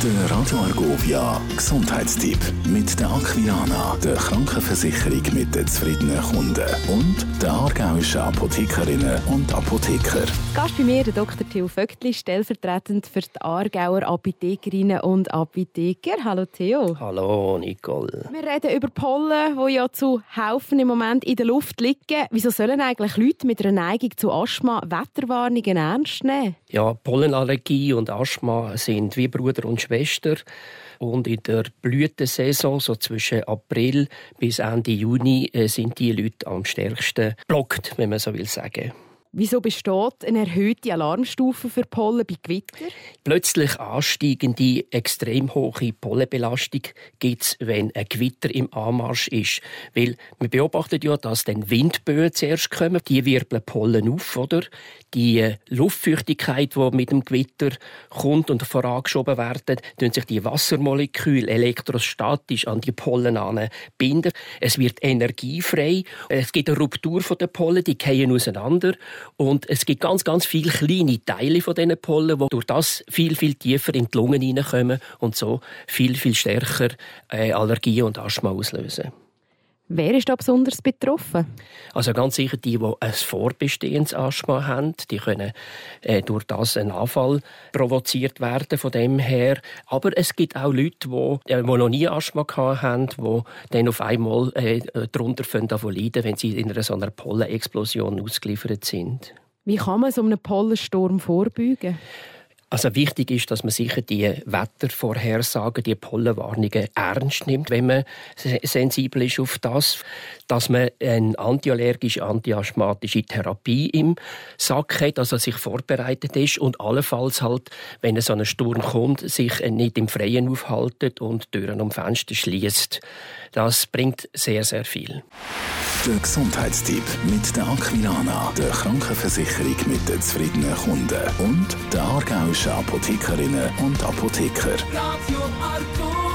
Der Radio Argovia Gesundheitstipp mit der Aquilana, der Krankenversicherung mit den zufriedenen Kunden und der aargauischen Apothekerinnen und Apotheker. Gast bei mir, der Dr. Theo Vöckli, stellvertretend für die Aargauer Apothekerinnen und Apotheker. Hallo Theo. Hallo Nicole. Wir reden über Pollen, die ja zu Haufen im Moment in der Luft liegen. Wieso sollen eigentlich Leute mit einer Neigung zu Asthma Wetterwarnungen ernst nehmen? Ja, Pollenallergie und Asthma sind wie Bruder und Schwester. Und in der Blütensaison, so zwischen April bis Ende Juni, äh, sind die Leute am stärksten blockt, wenn man so will sagen. Wieso besteht eine erhöhte Alarmstufe für Pollen bei Gewitter? Plötzlich ansteigende, extrem hohe Pollenbelastung gibt es, wenn ein Gewitter im Anmarsch ist. Weil wir beobachten ja, dass dann Windböen zuerst kommen. Die wirbeln Pollen auf, oder? Die äh, Luftfeuchtigkeit, die mit dem Gewitter kommt und vorangeschoben werden, tun sich die Wassermoleküle elektrostatisch an die Pollen binden. Es wird energiefrei. Es gibt eine Ruptur der Pollen, die fallen auseinander. Und es gibt ganz, ganz viele kleine Teile von diesen Pollen, die durch das viel, viel tiefer in die Lungen hineinkommen und so viel, viel stärker äh, Allergien und Asthma auslösen. Wer ist da besonders betroffen? Also ganz sicher die, die ein vorbestehendes Asthma haben, die können äh, durch das einen Anfall provoziert werden von dem her. Aber es gibt auch Leute, die, äh, die noch nie Asthma haben, die dann auf einmal äh, darunter leiden wenn sie in einer so einer Pollenexplosion ausgeliefert sind. Wie kann man so einem Pollensturm vorbeugen? Also wichtig ist, dass man sicher die Wettervorhersagen, die Pollenwarnungen ernst nimmt, wenn man sensibel ist auf das, dass man eine antiallergische, antiasthmatische Therapie im Sack hat, also sich vorbereitet ist und allenfalls halt, wenn so ein Sturm kommt, sich nicht im Freien aufhaltet und Türen und Fenster schließt. Das bringt sehr, sehr viel. Der Gesundheitstipp mit der Aquilana, der Krankenversicherung mit den zufriedenen Kunden und der aargauischen Apothekerinnen und Apotheker. Radio.